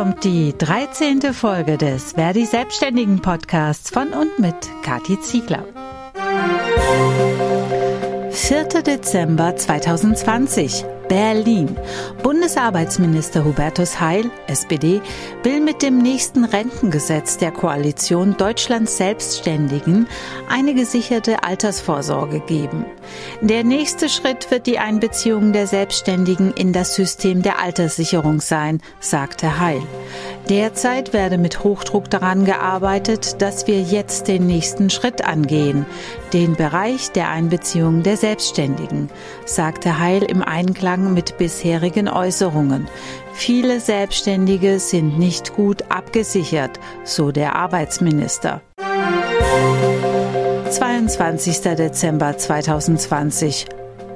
kommt die 13. Folge des Verdi Selbstständigen Podcasts von und mit Kathi Ziegler. 4. Dezember 2020. Berlin. Bundesarbeitsminister Hubertus Heil, SPD, will mit dem nächsten Rentengesetz der Koalition Deutschlands Selbstständigen eine gesicherte Altersvorsorge geben. Der nächste Schritt wird die Einbeziehung der Selbstständigen in das System der Alterssicherung sein, sagte Heil. Derzeit werde mit Hochdruck daran gearbeitet, dass wir jetzt den nächsten Schritt angehen, den Bereich der Einbeziehung der Selbstständigen, sagte Heil im Einklang mit bisherigen Äußerungen. Viele Selbstständige sind nicht gut abgesichert, so der Arbeitsminister. 22. Dezember 2020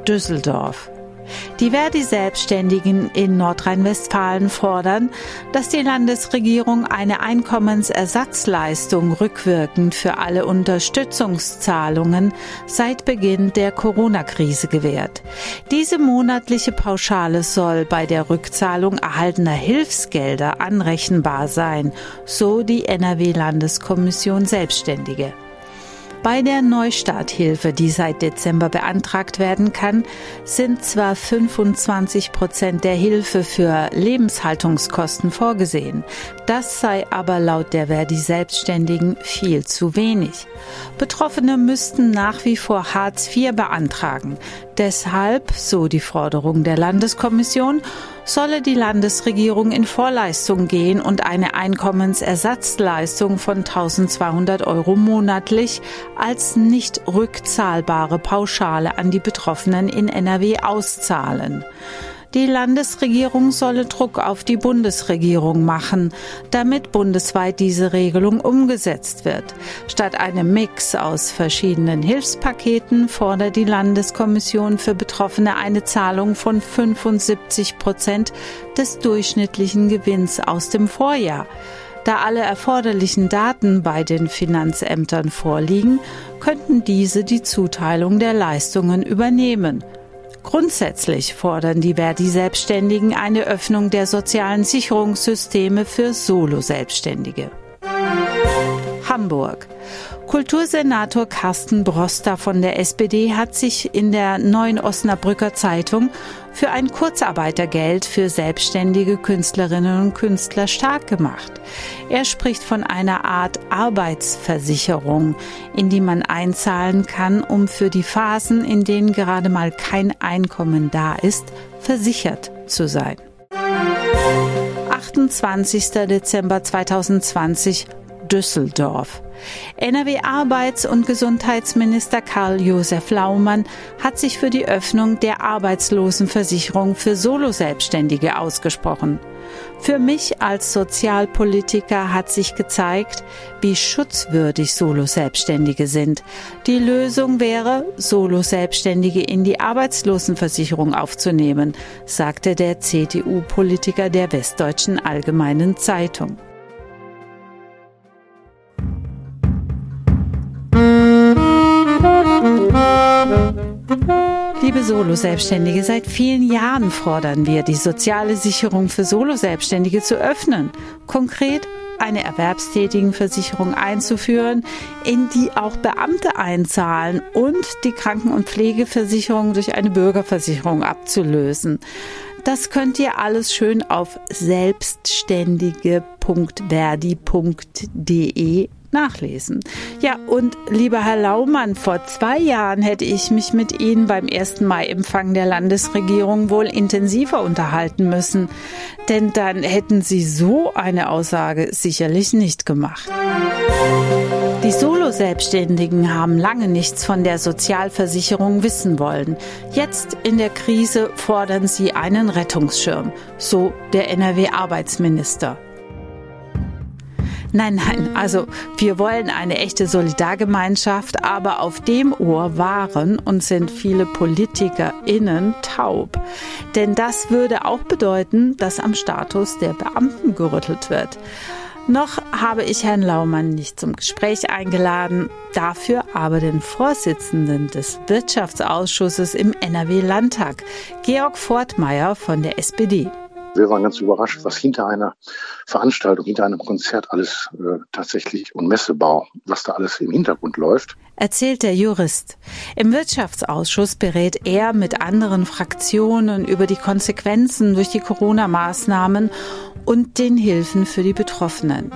Düsseldorf die Verdi-Selbstständigen in Nordrhein-Westfalen fordern, dass die Landesregierung eine Einkommensersatzleistung rückwirkend für alle Unterstützungszahlungen seit Beginn der Corona-Krise gewährt. Diese monatliche Pauschale soll bei der Rückzahlung erhaltener Hilfsgelder anrechenbar sein, so die NRW-Landeskommission Selbstständige. Bei der Neustarthilfe, die seit Dezember beantragt werden kann, sind zwar 25 Prozent der Hilfe für Lebenshaltungskosten vorgesehen. Das sei aber laut der Verdi Selbstständigen viel zu wenig. Betroffene müssten nach wie vor Hartz IV beantragen. Deshalb, so die Forderung der Landeskommission, solle die Landesregierung in Vorleistung gehen und eine Einkommensersatzleistung von 1200 Euro monatlich als nicht rückzahlbare Pauschale an die Betroffenen in NRW auszahlen. Die Landesregierung solle Druck auf die Bundesregierung machen, damit bundesweit diese Regelung umgesetzt wird. Statt einem Mix aus verschiedenen Hilfspaketen fordert die Landeskommission für Betroffene eine Zahlung von 75 Prozent des durchschnittlichen Gewinns aus dem Vorjahr. Da alle erforderlichen Daten bei den Finanzämtern vorliegen, könnten diese die Zuteilung der Leistungen übernehmen. Grundsätzlich fordern die Verdi-Selbstständigen eine Öffnung der sozialen Sicherungssysteme für Solo-Selbstständige. Hamburg. Kultursenator Carsten Broster von der SPD hat sich in der Neuen Osnabrücker Zeitung für ein Kurzarbeitergeld für selbstständige Künstlerinnen und Künstler stark gemacht. Er spricht von einer Art Arbeitsversicherung, in die man einzahlen kann, um für die Phasen, in denen gerade mal kein Einkommen da ist, versichert zu sein. 28. Dezember 2020 Düsseldorf. NRW-Arbeits- und Gesundheitsminister Karl-Josef Laumann hat sich für die Öffnung der Arbeitslosenversicherung für Soloselbstständige ausgesprochen. Für mich als Sozialpolitiker hat sich gezeigt, wie schutzwürdig Soloselbstständige sind. Die Lösung wäre, Soloselbstständige in die Arbeitslosenversicherung aufzunehmen, sagte der CDU-Politiker der Westdeutschen Allgemeinen Zeitung. Liebe Solo-Selbstständige, seit vielen Jahren fordern wir, die soziale Sicherung für Solo-Selbstständige zu öffnen. Konkret eine Erwerbstätigenversicherung einzuführen, in die auch Beamte einzahlen und die Kranken- und Pflegeversicherung durch eine Bürgerversicherung abzulösen. Das könnt ihr alles schön auf selbstständige.verdi.de nachlesen. Ja, und lieber Herr Laumann, vor zwei Jahren hätte ich mich mit Ihnen beim 1. Mai-Empfang der Landesregierung wohl intensiver unterhalten müssen, denn dann hätten Sie so eine Aussage sicherlich nicht gemacht. Die Solo-Selbstständigen haben lange nichts von der Sozialversicherung wissen wollen. Jetzt in der Krise fordern sie einen Rettungsschirm, so der NRW-Arbeitsminister. Nein, nein, also wir wollen eine echte Solidargemeinschaft, aber auf dem Ohr waren und sind viele PolitikerInnen taub. Denn das würde auch bedeuten, dass am Status der Beamten gerüttelt wird. Noch habe ich Herrn Laumann nicht zum Gespräch eingeladen, dafür aber den Vorsitzenden des Wirtschaftsausschusses im NRW-Landtag, Georg Fortmeier von der SPD. Wir waren ganz überrascht, was hinter einer Veranstaltung, hinter einem Konzert alles äh, tatsächlich und Messebau, was da alles im Hintergrund läuft. Erzählt der Jurist. Im Wirtschaftsausschuss berät er mit anderen Fraktionen über die Konsequenzen durch die Corona-Maßnahmen und den Hilfen für die Betroffenen.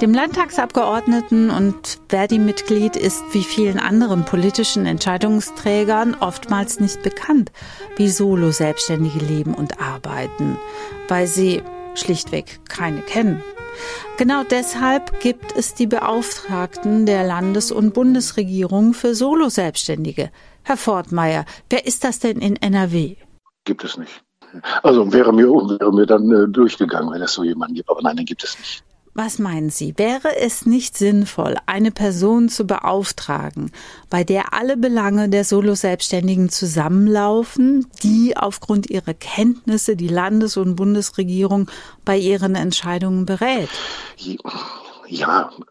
Dem Landtagsabgeordneten und Verdi-Mitglied ist wie vielen anderen politischen Entscheidungsträgern oftmals nicht bekannt, wie Solo-Selbstständige leben und arbeiten, weil sie schlichtweg keine kennen. Genau deshalb gibt es die Beauftragten der Landes- und Bundesregierung für Solo-Selbstständige. Herr Fortmeier, wer ist das denn in NRW? Gibt es nicht. Also wäre mir, wäre mir dann äh, durchgegangen, wenn es so jemanden gibt. Aber nein, den gibt es nicht. Was meinen Sie, wäre es nicht sinnvoll, eine Person zu beauftragen, bei der alle Belange der Solo-Selbstständigen zusammenlaufen, die aufgrund ihrer Kenntnisse die Landes- und Bundesregierung bei ihren Entscheidungen berät?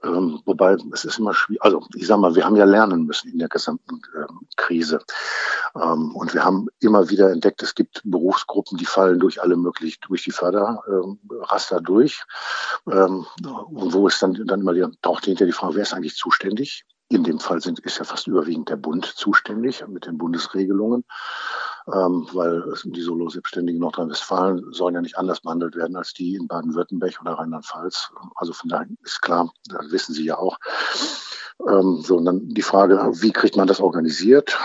Ähm, wobei es ist immer schwierig. Also ich sag mal, wir haben ja lernen müssen in der gesamten ähm, Krise. Ähm, und wir haben immer wieder entdeckt, es gibt Berufsgruppen, die fallen durch alle möglichen, durch die Förderraster durch. Ähm, und wo es dann, dann immer taucht hinter die Frage, wer ist eigentlich zuständig? In dem Fall sind, ist ja fast überwiegend der Bund zuständig mit den Bundesregelungen, ähm, weil die Solo-Selbstständigen Nordrhein-Westfalen sollen ja nicht anders behandelt werden als die in Baden-Württemberg oder Rheinland-Pfalz. Also von daher ist klar, das wissen Sie ja auch. Ähm, so, und dann die Frage, wie kriegt man das organisiert?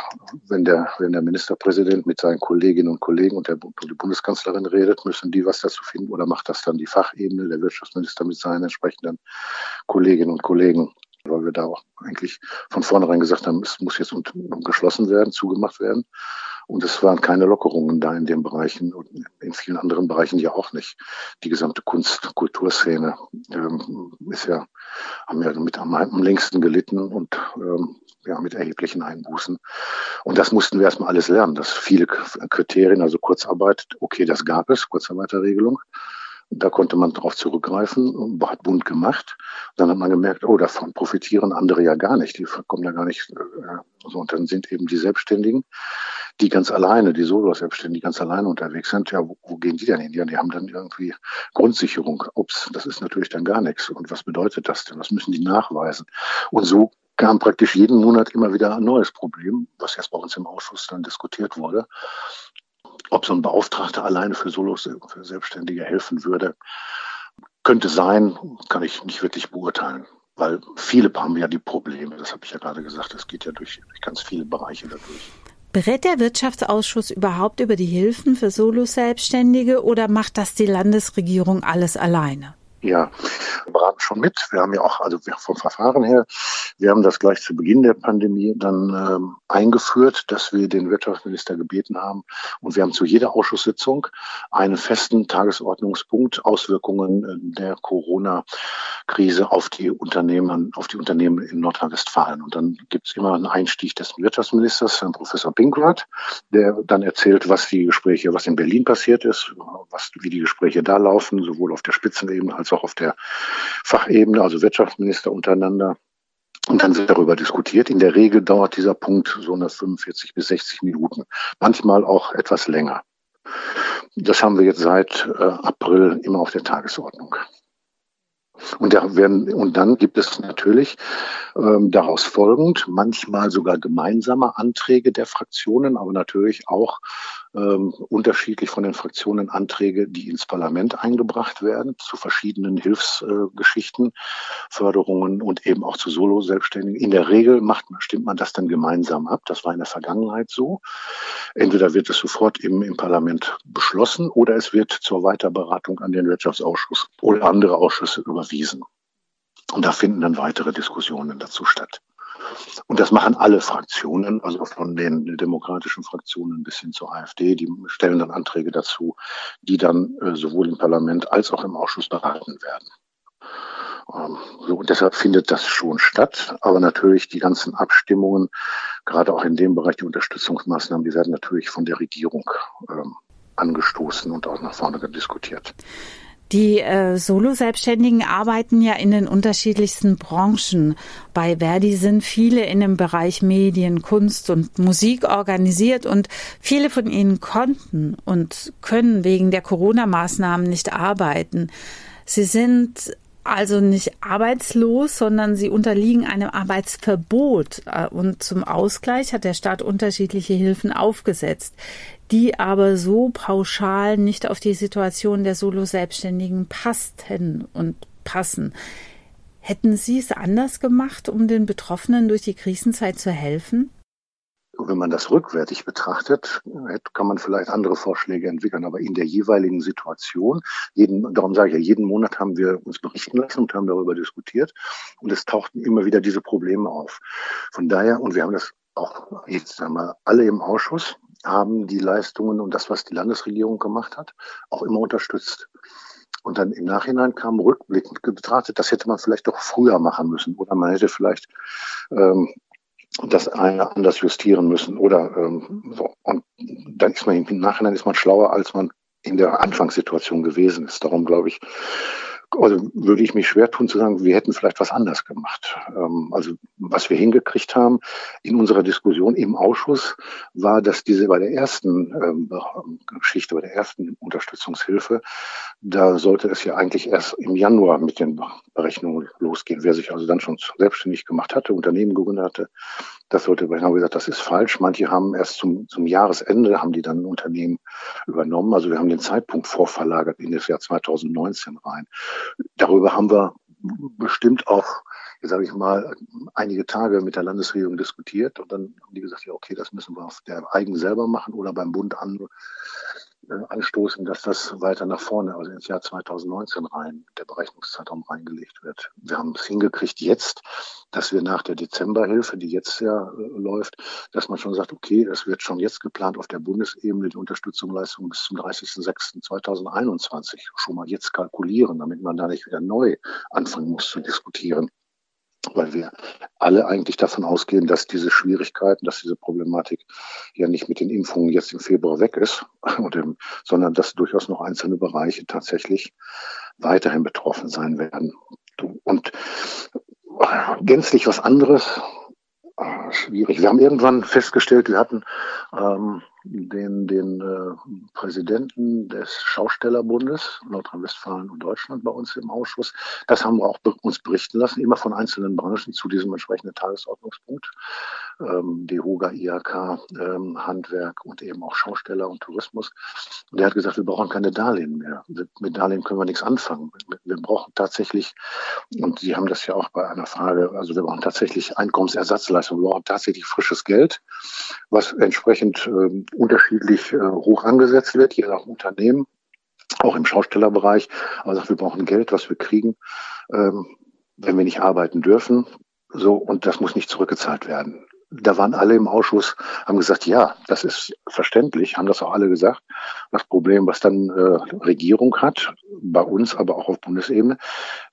Wenn der, wenn der Ministerpräsident mit seinen Kolleginnen und Kollegen und der die Bundeskanzlerin redet, müssen die was dazu finden oder macht das dann die Fachebene, der Wirtschaftsminister mit seinen entsprechenden Kolleginnen und Kollegen? weil wir da auch eigentlich von vornherein gesagt haben, es muss jetzt geschlossen werden, zugemacht werden. Und es waren keine Lockerungen da in den Bereichen und in vielen anderen Bereichen ja auch nicht. Die gesamte Kunst- Kulturszene ähm, ist ja, haben ja mit am, am längsten gelitten und ähm, ja, mit erheblichen Einbußen. Und das mussten wir erstmal alles lernen. dass viele Kriterien, also Kurzarbeit, okay, das gab es, Kurzarbeiterregelung. Da konnte man darauf zurückgreifen, hat bunt gemacht. Dann hat man gemerkt, oh, davon profitieren andere ja gar nicht. Die kommen da gar nicht. Äh, so, und dann sind eben die Selbstständigen, die ganz alleine, die Solo-Selbstständigen, die ganz alleine unterwegs sind. Ja, wo, wo gehen die denn hin? Ja, die haben dann irgendwie Grundsicherung. Ups, das ist natürlich dann gar nichts. Und was bedeutet das denn? Was müssen die nachweisen? Und so kam praktisch jeden Monat immer wieder ein neues Problem, was jetzt bei uns im Ausschuss dann diskutiert wurde. Ob so ein Beauftragter alleine für Solos, für Selbstständige helfen würde, könnte sein, kann ich nicht wirklich beurteilen. Weil viele haben ja die Probleme, das habe ich ja gerade gesagt, es geht ja durch, durch ganz viele Bereiche dadurch. Berät der Wirtschaftsausschuss überhaupt über die Hilfen für Solo-Selbstständige oder macht das die Landesregierung alles alleine? Ja, wir beraten schon mit. Wir haben ja auch, also vom Verfahren her, wir haben das gleich zu Beginn der Pandemie dann ähm, eingeführt, dass wir den Wirtschaftsminister gebeten haben und wir haben zu jeder Ausschusssitzung einen festen Tagesordnungspunkt Auswirkungen äh, der Corona-Krise auf die Unternehmen, auf die Unternehmen in Nordrhein-Westfalen. Und dann gibt es immer einen Einstieg des Wirtschaftsministers, Herrn Professor Pinkwart, der dann erzählt, was die Gespräche, was in Berlin passiert ist, was, wie die Gespräche da laufen, sowohl auf der Spitzenebene als auch auf der Fachebene, also Wirtschaftsminister untereinander. Und dann wird darüber diskutiert. In der Regel dauert dieser Punkt so eine 45 bis 60 Minuten, manchmal auch etwas länger. Das haben wir jetzt seit äh, April immer auf der Tagesordnung. Und, da werden, und dann gibt es natürlich ähm, daraus folgend manchmal sogar gemeinsame Anträge der Fraktionen, aber natürlich auch ähm, unterschiedlich von den Fraktionen Anträge, die ins Parlament eingebracht werden zu verschiedenen Hilfsgeschichten, äh, Förderungen und eben auch zu Solo-Selbstständigen. In der Regel macht, stimmt man das dann gemeinsam ab. Das war in der Vergangenheit so. Entweder wird es sofort im, im Parlament beschlossen oder es wird zur Weiterberatung an den Wirtschaftsausschuss oder andere Ausschüsse überwiesen. Und da finden dann weitere Diskussionen dazu statt. Und das machen alle Fraktionen, also von den demokratischen Fraktionen bis hin zur AfD. Die stellen dann Anträge dazu, die dann äh, sowohl im Parlament als auch im Ausschuss beraten werden. Ähm, so, und deshalb findet das schon statt. Aber natürlich die ganzen Abstimmungen, gerade auch in dem Bereich die Unterstützungsmaßnahmen, die werden natürlich von der Regierung ähm, angestoßen und auch nach vorne diskutiert. Die äh, Solo-Selbstständigen arbeiten ja in den unterschiedlichsten Branchen. Bei Verdi sind viele in dem Bereich Medien, Kunst und Musik organisiert und viele von ihnen konnten und können wegen der Corona-Maßnahmen nicht arbeiten. Sie sind also nicht arbeitslos, sondern sie unterliegen einem Arbeitsverbot. Äh, und zum Ausgleich hat der Staat unterschiedliche Hilfen aufgesetzt, die aber so pauschal nicht auf die Situation der Solo-Selbstständigen passten und passen. Hätten Sie es anders gemacht, um den Betroffenen durch die Krisenzeit zu helfen? Wenn man das rückwärtig betrachtet, kann man vielleicht andere Vorschläge entwickeln. Aber in der jeweiligen Situation, jeden, darum sage ich ja, jeden Monat haben wir uns berichten lassen und haben darüber diskutiert. Und es tauchten immer wieder diese Probleme auf. Von daher, und wir haben das auch jetzt einmal alle im Ausschuss, haben die Leistungen und das, was die Landesregierung gemacht hat, auch immer unterstützt. Und dann im Nachhinein kam rückblickend betrachtet, das hätte man vielleicht doch früher machen müssen. Oder man hätte vielleicht ähm, das eine anders justieren müssen oder ähm. Und dann ist man im Nachhinein ist man schlauer, als man in der Anfangssituation gewesen ist. Darum glaube ich, also würde ich mich schwer tun zu sagen, wir hätten vielleicht was anders gemacht. Ähm, also was wir hingekriegt haben in unserer Diskussion im Ausschuss war, dass diese bei der ersten ähm, Geschichte, bei der ersten Unterstützungshilfe, da sollte es ja eigentlich erst im Januar mit den Berechnungen losgehen. Wer sich also dann schon selbstständig gemacht hatte, Unternehmen gegründet hatte, das sollte, wir haben gesagt, das ist falsch. Manche haben erst zum, zum Jahresende, haben die dann ein Unternehmen übernommen. Also wir haben den Zeitpunkt vorverlagert in das Jahr 2019 rein. Darüber haben wir bestimmt auch, sage ich mal, einige Tage mit der Landesregierung diskutiert und dann haben die gesagt, ja, okay, das müssen wir auf der eigen selber machen oder beim Bund an, äh, anstoßen, dass das weiter nach vorne, also ins Jahr 2019 rein, der Berechnungszeitraum reingelegt wird. Wir haben es hingekriegt jetzt, dass wir nach der Dezemberhilfe, die jetzt ja äh, läuft, dass man schon sagt, okay, es wird schon jetzt geplant auf der Bundesebene die Unterstützung Leistung bis zum 30.06.2021 schon mal jetzt kalkulieren, damit man da nicht wieder neu anfangen muss zu diskutieren weil wir alle eigentlich davon ausgehen, dass diese Schwierigkeiten, dass diese Problematik ja nicht mit den Impfungen jetzt im Februar weg ist, sondern dass durchaus noch einzelne Bereiche tatsächlich weiterhin betroffen sein werden. Und gänzlich was anderes schwierig. Wir haben irgendwann festgestellt, wir hatten ähm, den, den äh, Präsidenten des Schaustellerbundes Nordrhein-Westfalen und Deutschland bei uns im Ausschuss. Das haben wir auch uns berichten lassen, immer von einzelnen Branchen zu diesem entsprechenden Tagesordnungspunkt. Ähm, DEHOGA, IHK, ähm, Handwerk und eben auch Schausteller und Tourismus. Und der hat gesagt, wir brauchen keine Darlehen mehr. Mit Darlehen können wir nichts anfangen. Wir brauchen tatsächlich, und Sie haben das ja auch bei einer Frage, also wir brauchen tatsächlich Einkommensersatzleistung, wir brauchen tatsächlich frisches Geld, was entsprechend ähm, unterschiedlich äh, hoch angesetzt wird, je nach Unternehmen, auch im Schaustellerbereich. Aber sagt, wir brauchen Geld, was wir kriegen, ähm, wenn wir nicht arbeiten dürfen. So, und das muss nicht zurückgezahlt werden da waren alle im Ausschuss, haben gesagt, ja, das ist verständlich, haben das auch alle gesagt. Das Problem, was dann äh, Regierung hat, bei uns, aber auch auf Bundesebene,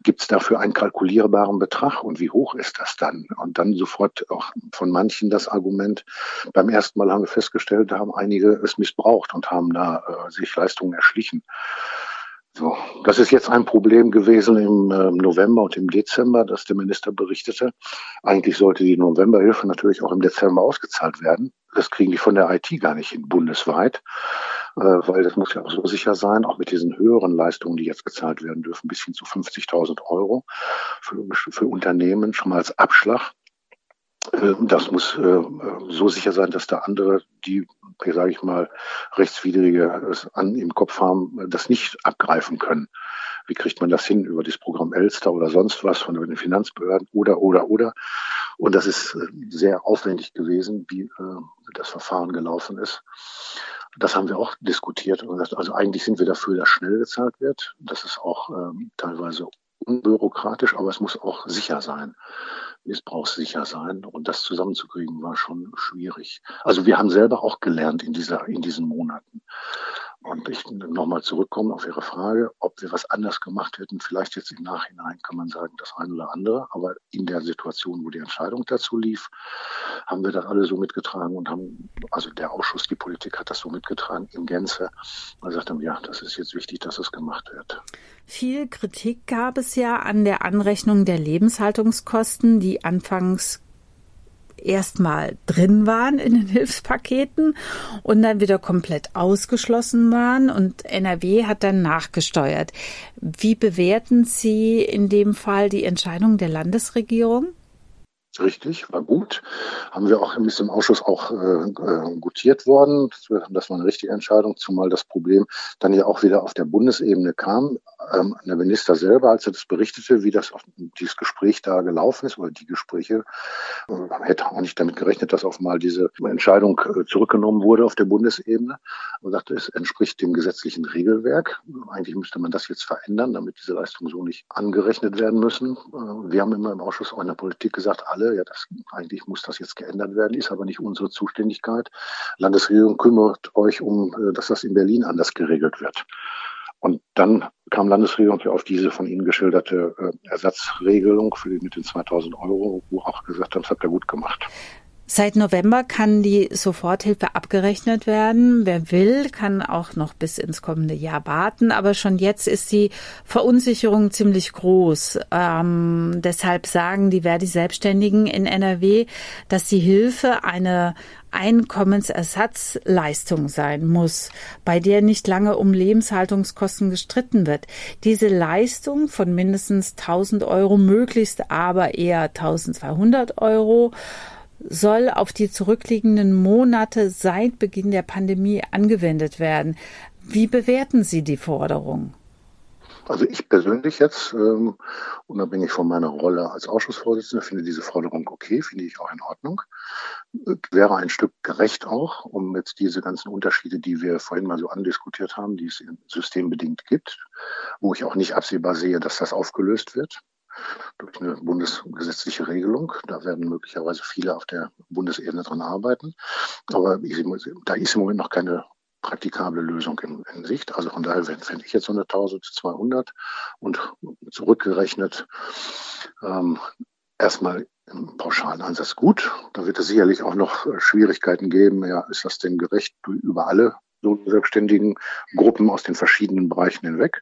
gibt es dafür einen kalkulierbaren Betrag und wie hoch ist das dann? Und dann sofort auch von manchen das Argument, beim ersten Mal haben wir festgestellt, haben einige es missbraucht und haben da äh, sich Leistungen erschlichen. Das ist jetzt ein Problem gewesen im äh, November und im Dezember, dass der Minister berichtete. Eigentlich sollte die Novemberhilfe natürlich auch im Dezember ausgezahlt werden. Das kriegen die von der IT gar nicht hin, bundesweit, äh, weil das muss ja auch so sicher sein, auch mit diesen höheren Leistungen, die jetzt gezahlt werden dürfen, bis hin zu 50.000 Euro für, für Unternehmen schon mal als Abschlag. Äh, das muss äh, so sicher sein, dass da andere, die, sage ich mal, rechtswidrige an im Kopf haben, das nicht abgreifen können. Wie kriegt man das hin über das Programm Elster oder sonst was von den Finanzbehörden oder oder oder? Und das ist äh, sehr aufwendig gewesen, wie das Verfahren gelaufen ist. Das haben wir auch diskutiert. Also eigentlich sind wir dafür, dass schnell gezahlt wird. Das ist auch ähm, teilweise unbürokratisch, aber es muss auch sicher sein missbrauchssicher sein. Und das zusammenzukriegen war schon schwierig. Also wir haben selber auch gelernt in dieser, in diesen Monaten. Und ich nochmal zurückkommen auf Ihre Frage, ob wir was anders gemacht hätten. Vielleicht jetzt im Nachhinein kann man sagen, das eine oder andere. Aber in der Situation, wo die Entscheidung dazu lief, haben wir das alle so mitgetragen und haben, also der Ausschuss, die Politik hat das so mitgetragen in Gänze. Man sagt dann, ja, das ist jetzt wichtig, dass es gemacht wird. Viel Kritik gab es ja an der Anrechnung der Lebenshaltungskosten, die anfangs erstmal drin waren in den Hilfspaketen und dann wieder komplett ausgeschlossen waren und NRW hat dann nachgesteuert. Wie bewerten Sie in dem Fall die Entscheidung der Landesregierung? Richtig, war gut. Haben wir auch ist im Ausschuss auch äh, äh, gutiert worden. Das war eine richtige Entscheidung, zumal das Problem dann ja auch wieder auf der Bundesebene kam. Ähm, der Minister selber, als er das berichtete, wie das auf dieses Gespräch da gelaufen ist oder die Gespräche, äh, hätte auch nicht damit gerechnet, dass auf mal diese Entscheidung äh, zurückgenommen wurde auf der Bundesebene. Und sagte, es entspricht dem gesetzlichen Regelwerk. Eigentlich müsste man das jetzt verändern, damit diese Leistungen so nicht angerechnet werden müssen. Äh, wir haben immer im Ausschuss auch in der Politik gesagt, alle, ja, das, eigentlich muss das jetzt geändert werden, ist aber nicht unsere Zuständigkeit. Landesregierung kümmert euch um, äh, dass das in Berlin anders geregelt wird. Und dann kam Landesregierung auf diese von Ihnen geschilderte äh, Ersatzregelung für die, mit den 2000 Euro, wo auch gesagt haben, das habt ihr gut gemacht. Seit November kann die Soforthilfe abgerechnet werden. Wer will, kann auch noch bis ins kommende Jahr warten. Aber schon jetzt ist die Verunsicherung ziemlich groß. Ähm, deshalb sagen die Verdi-Selbstständigen in NRW, dass die Hilfe eine Einkommensersatzleistung sein muss, bei der nicht lange um Lebenshaltungskosten gestritten wird. Diese Leistung von mindestens 1000 Euro, möglichst aber eher 1200 Euro, soll auf die zurückliegenden Monate seit Beginn der Pandemie angewendet werden. Wie bewerten Sie die Forderung? Also ich persönlich jetzt, ähm, unabhängig von meiner Rolle als Ausschussvorsitzender, finde diese Forderung okay, finde ich auch in Ordnung. Wäre ein Stück gerecht auch, um jetzt diese ganzen Unterschiede, die wir vorhin mal so andiskutiert haben, die es systembedingt gibt, wo ich auch nicht absehbar sehe, dass das aufgelöst wird durch eine bundesgesetzliche Regelung. Da werden möglicherweise viele auf der Bundesebene dran arbeiten. Aber ich, da ist im Moment noch keine praktikable Lösung in, in Sicht. Also von daher fände ich jetzt so eine 1200 und zurückgerechnet ähm, erstmal im pauschalen Ansatz gut. Da wird es sicherlich auch noch Schwierigkeiten geben. Ja, ist das denn gerecht über alle selbstständigen Gruppen aus den verschiedenen Bereichen hinweg.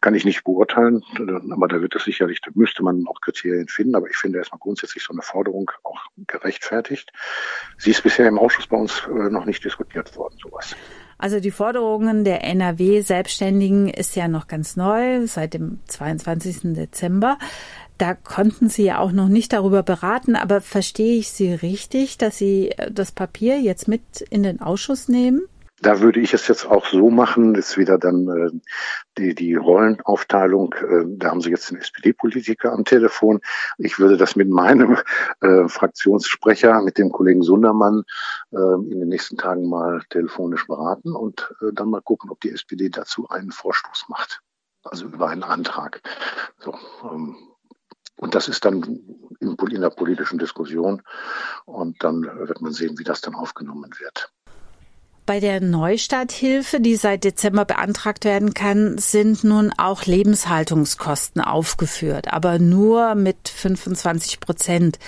Kann ich nicht beurteilen, aber da wird es sicherlich, da müsste man auch Kriterien finden, aber ich finde erstmal grundsätzlich so eine Forderung auch gerechtfertigt. Sie ist bisher im Ausschuss bei uns äh, noch nicht diskutiert worden, sowas. Also die Forderungen der NRW-Selbstständigen ist ja noch ganz neu, seit dem 22. Dezember. Da konnten Sie ja auch noch nicht darüber beraten, aber verstehe ich Sie richtig, dass Sie äh, das Papier jetzt mit in den Ausschuss nehmen? Da würde ich es jetzt auch so machen, ist wieder dann äh, die, die Rollenaufteilung, äh, da haben Sie jetzt den SPD-Politiker am Telefon. Ich würde das mit meinem äh, Fraktionssprecher, mit dem Kollegen Sundermann, äh, in den nächsten Tagen mal telefonisch beraten und äh, dann mal gucken, ob die SPD dazu einen Vorstoß macht. Also über einen Antrag. So, ähm, und das ist dann in, in der politischen Diskussion und dann wird man sehen, wie das dann aufgenommen wird. Bei der Neustarthilfe, die seit Dezember beantragt werden kann, sind nun auch Lebenshaltungskosten aufgeführt, aber nur mit 25 Prozent.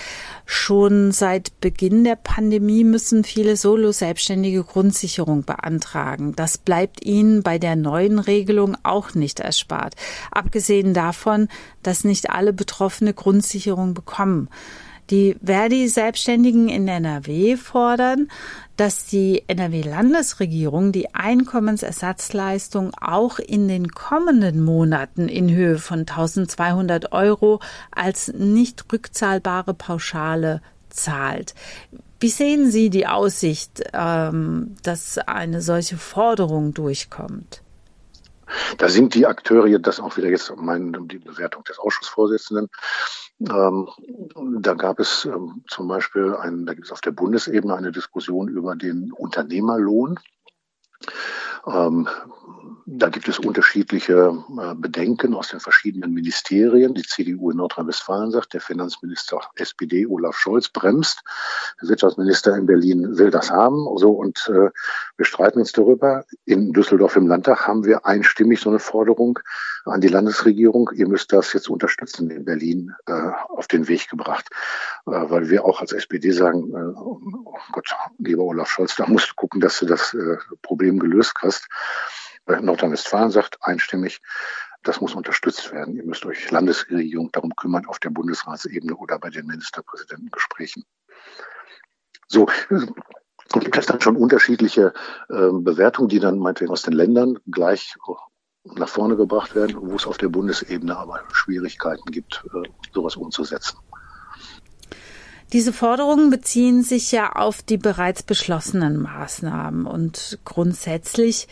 Schon seit Beginn der Pandemie müssen viele Solo-Selbstständige Grundsicherung beantragen. Das bleibt ihnen bei der neuen Regelung auch nicht erspart. Abgesehen davon, dass nicht alle Betroffene Grundsicherung bekommen. Die Verdi-Selbstständigen in NRW fordern, dass die NRW-Landesregierung die Einkommensersatzleistung auch in den kommenden Monaten in Höhe von 1200 Euro als nicht rückzahlbare Pauschale zahlt. Wie sehen Sie die Aussicht, ähm, dass eine solche Forderung durchkommt? Da sind die Akteure, das auch wieder jetzt meine, die Bewertung des Ausschussvorsitzenden, ähm, da gab es ähm, zum Beispiel, ein, da gibt es auf der Bundesebene eine Diskussion über den Unternehmerlohn. Ähm, da gibt es unterschiedliche äh, Bedenken aus den verschiedenen Ministerien. Die CDU in Nordrhein-Westfalen sagt, der Finanzminister SPD Olaf Scholz bremst. Der Wirtschaftsminister in Berlin will das haben. So, und äh, wir streiten uns darüber. In Düsseldorf im Landtag haben wir einstimmig so eine Forderung an die Landesregierung. Ihr müsst das jetzt unterstützen in Berlin äh, auf den Weg gebracht. Äh, weil wir auch als SPD sagen, äh, oh Gott, lieber Olaf Scholz, da musst du gucken, dass du das äh, Problem gelöst hast. Nordrhein-Westfalen sagt einstimmig, das muss unterstützt werden. Ihr müsst euch Landesregierung darum kümmern auf der Bundesratsebene oder bei den Ministerpräsidentengesprächen. So, gibt es dann schon unterschiedliche äh, Bewertungen, die dann meinetwegen aus den Ländern gleich nach vorne gebracht werden, wo es auf der Bundesebene aber Schwierigkeiten gibt, äh, sowas umzusetzen. Diese Forderungen beziehen sich ja auf die bereits beschlossenen Maßnahmen und grundsätzlich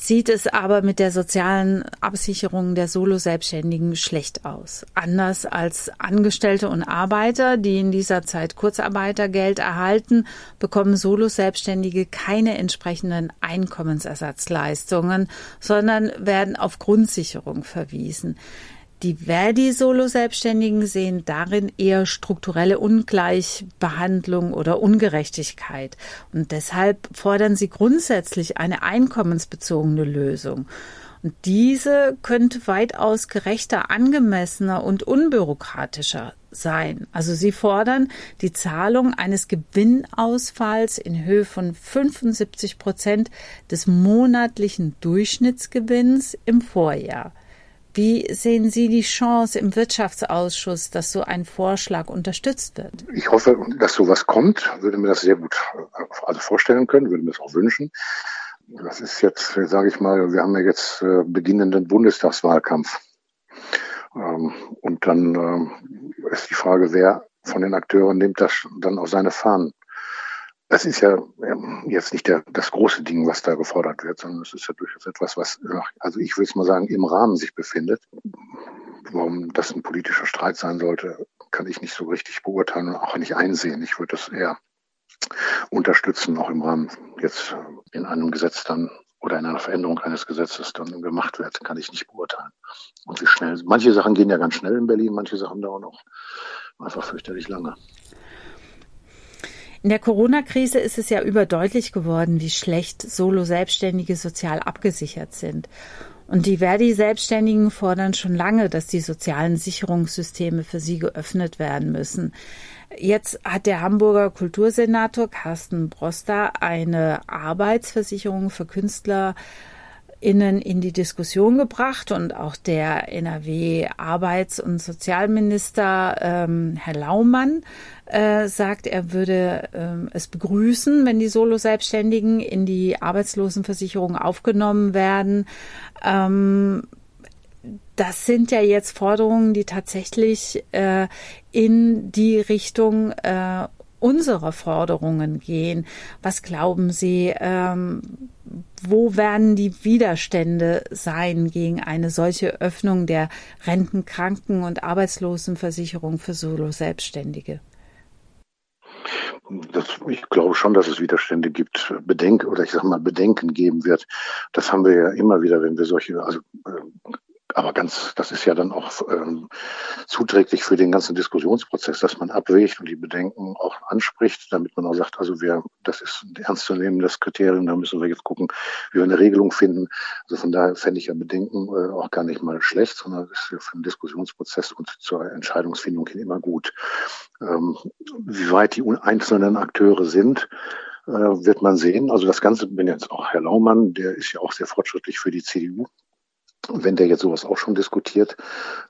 sieht es aber mit der sozialen Absicherung der Solo-Selbstständigen schlecht aus. Anders als Angestellte und Arbeiter, die in dieser Zeit Kurzarbeitergeld erhalten, bekommen Solo-Selbstständige keine entsprechenden Einkommensersatzleistungen, sondern werden auf Grundsicherung verwiesen. Die Verdi-Solo-Selbstständigen sehen darin eher strukturelle Ungleichbehandlung oder Ungerechtigkeit. Und deshalb fordern sie grundsätzlich eine einkommensbezogene Lösung. Und diese könnte weitaus gerechter, angemessener und unbürokratischer sein. Also sie fordern die Zahlung eines Gewinnausfalls in Höhe von 75 Prozent des monatlichen Durchschnittsgewinns im Vorjahr. Wie sehen Sie die Chance im Wirtschaftsausschuss, dass so ein Vorschlag unterstützt wird? Ich hoffe, dass sowas kommt. Würde mir das sehr gut also vorstellen können, würde mir das auch wünschen. Das ist jetzt, sage ich mal, wir haben ja jetzt äh, beginnenden Bundestagswahlkampf. Ähm, und dann ähm, ist die Frage, wer von den Akteuren nimmt das dann auf seine Fahnen. Das ist ja jetzt nicht der, das große Ding, was da gefordert wird, sondern es ist ja durchaus etwas, was, also ich würde es mal sagen, im Rahmen sich befindet. Warum das ein politischer Streit sein sollte, kann ich nicht so richtig beurteilen und auch nicht einsehen. Ich würde das eher unterstützen, auch im Rahmen jetzt in einem Gesetz dann oder in einer Veränderung eines Gesetzes dann gemacht wird, kann ich nicht beurteilen. Und wie schnell. Manche Sachen gehen ja ganz schnell in Berlin, manche Sachen dauern auch einfach fürchterlich lange. In der Corona-Krise ist es ja überdeutlich geworden, wie schlecht Solo-Selbstständige sozial abgesichert sind. Und die Verdi-Selbstständigen fordern schon lange, dass die sozialen Sicherungssysteme für sie geöffnet werden müssen. Jetzt hat der Hamburger Kultursenator Carsten Broster eine Arbeitsversicherung für Künstler Innen in die Diskussion gebracht und auch der NRW Arbeits- und Sozialminister ähm, Herr Laumann äh, sagt, er würde äh, es begrüßen, wenn die Solo-Selbstständigen in die Arbeitslosenversicherung aufgenommen werden. Ähm, das sind ja jetzt Forderungen, die tatsächlich äh, in die Richtung äh, unserer Forderungen gehen. Was glauben Sie, ähm, wo werden die Widerstände sein gegen eine solche Öffnung der Renten-, Kranken- und Arbeitslosenversicherung für Solo-Selbstständige? Das, ich glaube schon, dass es Widerstände gibt, Bedenken oder ich sage mal Bedenken geben wird. Das haben wir ja immer wieder, wenn wir solche, also äh, aber ganz, das ist ja dann auch ähm, zuträglich für den ganzen Diskussionsprozess, dass man abwägt und die Bedenken auch anspricht, damit man auch sagt, also wir, das ist ein ernstzunehmendes Kriterium, da müssen wir jetzt gucken, wie wir eine Regelung finden. Also von daher fände ich ja Bedenken äh, auch gar nicht mal schlecht, sondern ist ja für den Diskussionsprozess und zur Entscheidungsfindung hin immer gut. Ähm, wie weit die einzelnen Akteure sind, äh, wird man sehen. Also das Ganze bin jetzt auch Herr Laumann, der ist ja auch sehr fortschrittlich für die CDU wenn der jetzt sowas auch schon diskutiert,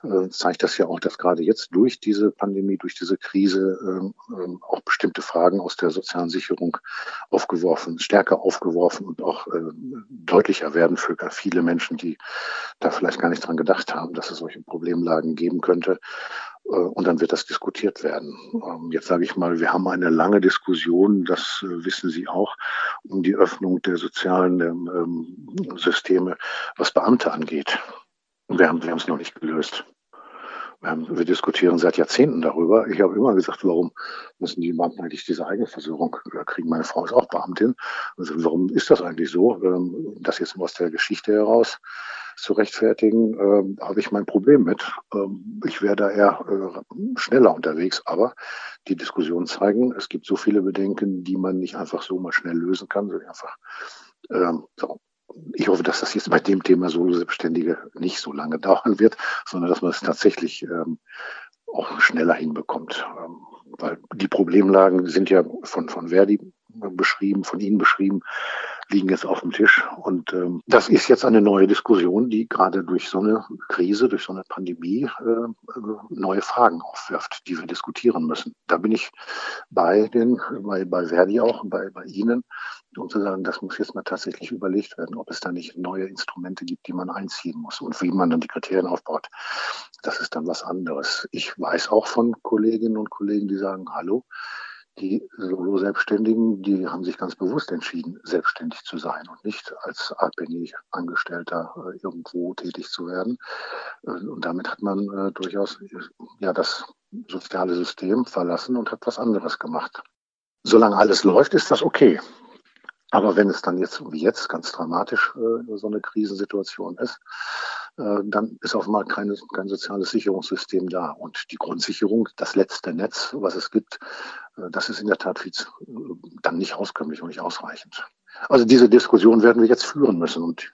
äh, zeigt das ja auch, dass gerade jetzt durch diese Pandemie, durch diese Krise ähm, ähm, auch bestimmte Fragen aus der sozialen Sicherung aufgeworfen, stärker aufgeworfen und auch äh, deutlicher werden für viele Menschen, die da vielleicht gar nicht dran gedacht haben, dass es solche Problemlagen geben könnte. Äh, und dann wird das diskutiert werden. Ähm, jetzt sage ich mal, wir haben eine lange Diskussion, das äh, wissen Sie auch, um die Öffnung der sozialen ähm, Systeme, was Beamte angeht. Wir haben, wir es noch nicht gelöst. Ähm, wir diskutieren seit Jahrzehnten darüber. Ich habe immer gesagt, warum müssen die Beamten eigentlich diese Eigenversorgung kriegen? Meine Frau ist auch Beamtin. Also warum ist das eigentlich so? Ähm, das jetzt aus der Geschichte heraus zu rechtfertigen, ähm, habe ich mein Problem mit. ich wäre da eher äh, schneller unterwegs, aber die Diskussionen zeigen, es gibt so viele Bedenken, die man nicht einfach so mal schnell lösen kann, sondern einfach so, ich hoffe, dass das jetzt bei dem Thema Solo-Selbstständige nicht so lange dauern wird, sondern dass man es tatsächlich ähm, auch schneller hinbekommt. Ähm, weil die Problemlagen sind ja von, von Verdi beschrieben, von Ihnen beschrieben liegen jetzt auf dem Tisch. Und ähm, das ist jetzt eine neue Diskussion, die gerade durch so eine Krise, durch so eine Pandemie äh, neue Fragen aufwirft, die wir diskutieren müssen. Da bin ich bei den, bei, bei Verdi auch, bei, bei Ihnen, um zu sagen, das muss jetzt mal tatsächlich überlegt werden, ob es da nicht neue Instrumente gibt, die man einziehen muss und wie man dann die Kriterien aufbaut. Das ist dann was anderes. Ich weiß auch von Kolleginnen und Kollegen, die sagen, hallo, die Solo-Selbstständigen, die haben sich ganz bewusst entschieden, selbstständig zu sein und nicht als abhängig Angestellter äh, irgendwo tätig zu werden. Äh, und damit hat man äh, durchaus ja das soziale System verlassen und hat was anderes gemacht. Solange alles läuft, ist das okay. Aber wenn es dann jetzt wie jetzt ganz dramatisch äh, so eine Krisensituation ist, äh, dann ist auf einmal keine, kein soziales Sicherungssystem da. Und die Grundsicherung, das letzte Netz, was es gibt, äh, das ist in der Tat viel, äh, dann nicht auskömmlich und nicht ausreichend. Also diese Diskussion werden wir jetzt führen müssen. Und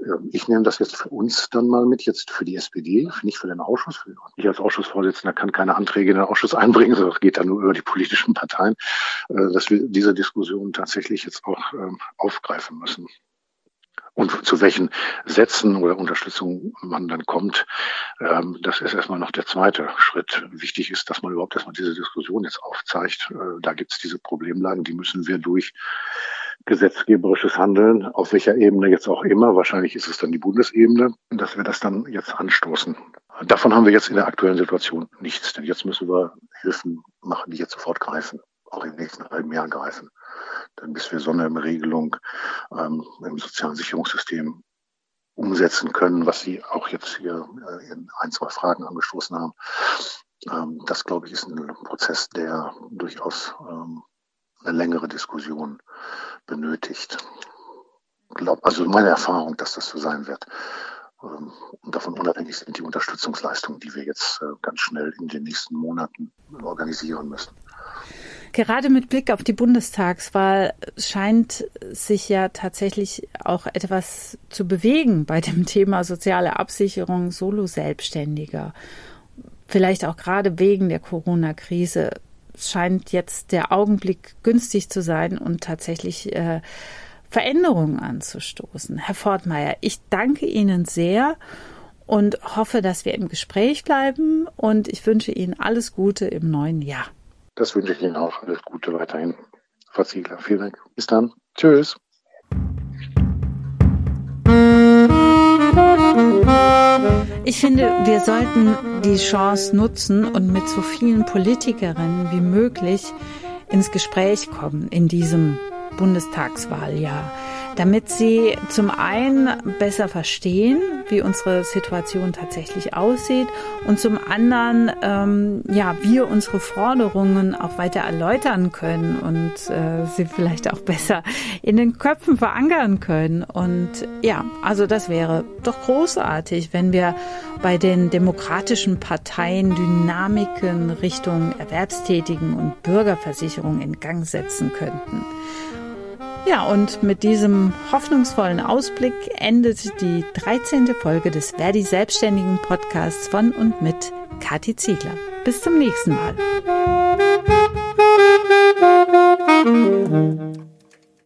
äh, ich nehme das jetzt für uns dann mal mit, jetzt für die SPD, nicht für den Ausschuss. Ich als Ausschussvorsitzender kann keine Anträge in den Ausschuss einbringen, sondern es geht dann nur über die politischen Parteien, äh, dass wir diese Diskussion tatsächlich jetzt auch ähm, aufgreifen müssen. Und zu welchen Sätzen oder Unterstützung man dann kommt, ähm, das ist erstmal noch der zweite Schritt. Wichtig ist, dass man überhaupt erstmal diese Diskussion jetzt aufzeigt. Äh, da gibt es diese Problemlagen, die müssen wir durch gesetzgeberisches Handeln, auf welcher Ebene jetzt auch immer, wahrscheinlich ist es dann die Bundesebene, dass wir das dann jetzt anstoßen. Davon haben wir jetzt in der aktuellen Situation nichts, denn jetzt müssen wir Hilfen machen, die jetzt sofort greifen, auch im nächsten halben Jahr greifen. Denn bis wir so eine Regelung ähm, im sozialen Sicherungssystem umsetzen können, was Sie auch jetzt hier äh, in ein, zwei Fragen angestoßen haben, ähm, das glaube ich ist ein Prozess, der durchaus ähm, eine längere Diskussion benötigt. Glaub, also meine Erfahrung, dass das so sein wird. Ähm, und davon unabhängig sind die Unterstützungsleistungen, die wir jetzt äh, ganz schnell in den nächsten Monaten organisieren müssen. Gerade mit Blick auf die Bundestagswahl scheint sich ja tatsächlich auch etwas zu bewegen bei dem Thema soziale Absicherung Solo-Selbstständiger. Vielleicht auch gerade wegen der Corona-Krise scheint jetzt der Augenblick günstig zu sein und tatsächlich äh, Veränderungen anzustoßen. Herr Fortmeier, ich danke Ihnen sehr und hoffe, dass wir im Gespräch bleiben und ich wünsche Ihnen alles Gute im neuen Jahr. Das wünsche ich Ihnen auch. Alles Gute weiterhin. Frau Ziegler, vielen Dank. Bis dann. Tschüss. Ich finde, wir sollten die Chance nutzen und mit so vielen Politikerinnen wie möglich ins Gespräch kommen in diesem Bundestagswahljahr damit sie zum einen besser verstehen, wie unsere Situation tatsächlich aussieht und zum anderen, ähm, ja, wir unsere Forderungen auch weiter erläutern können und äh, sie vielleicht auch besser in den Köpfen verankern können. Und ja, also das wäre doch großartig, wenn wir bei den demokratischen Parteien Dynamiken Richtung Erwerbstätigen und Bürgerversicherung in Gang setzen könnten. Ja, und mit diesem hoffnungsvollen Ausblick endet die 13. Folge des Verdi Selbstständigen Podcasts von und mit Kathi Ziegler. Bis zum nächsten Mal.